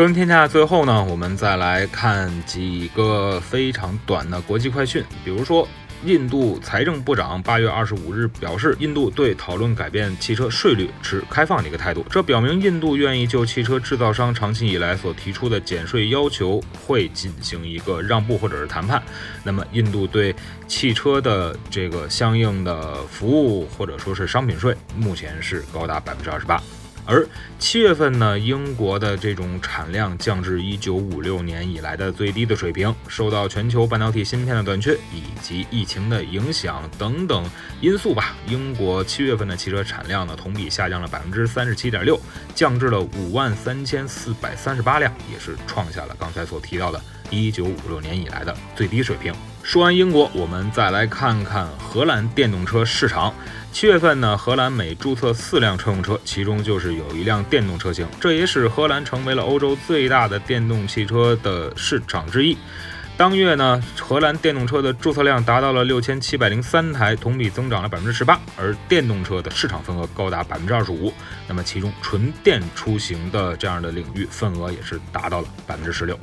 车闻天下，最后呢，我们再来看几个非常短的国际快讯。比如说，印度财政部长八月二十五日表示，印度对讨论改变汽车税率持开放的一个态度。这表明印度愿意就汽车制造商长期以来所提出的减税要求会进行一个让步或者是谈判。那么，印度对汽车的这个相应的服务或者说是商品税，目前是高达百分之二十八。而七月份呢，英国的这种产量降至一九五六年以来的最低的水平，受到全球半导体芯片的短缺以及疫情的影响等等因素吧。英国七月份的汽车产量呢，同比下降了百分之三十七点六，降至了五万三千四百三十八辆，也是创下了刚才所提到的一九五六年以来的最低水平。说完英国，我们再来看看荷兰电动车市场。七月份呢，荷兰每注册四辆车用车，其中就是有一辆电动车型，这也使荷兰成为了欧洲最大的电动汽车的市场之一。当月呢，荷兰电动车的注册量达到了六千七百零三台，同比增长了百分之十八，而电动车的市场份额高达百分之二十五。那么其中纯电出行的这样的领域份额也是达到了百分之十六。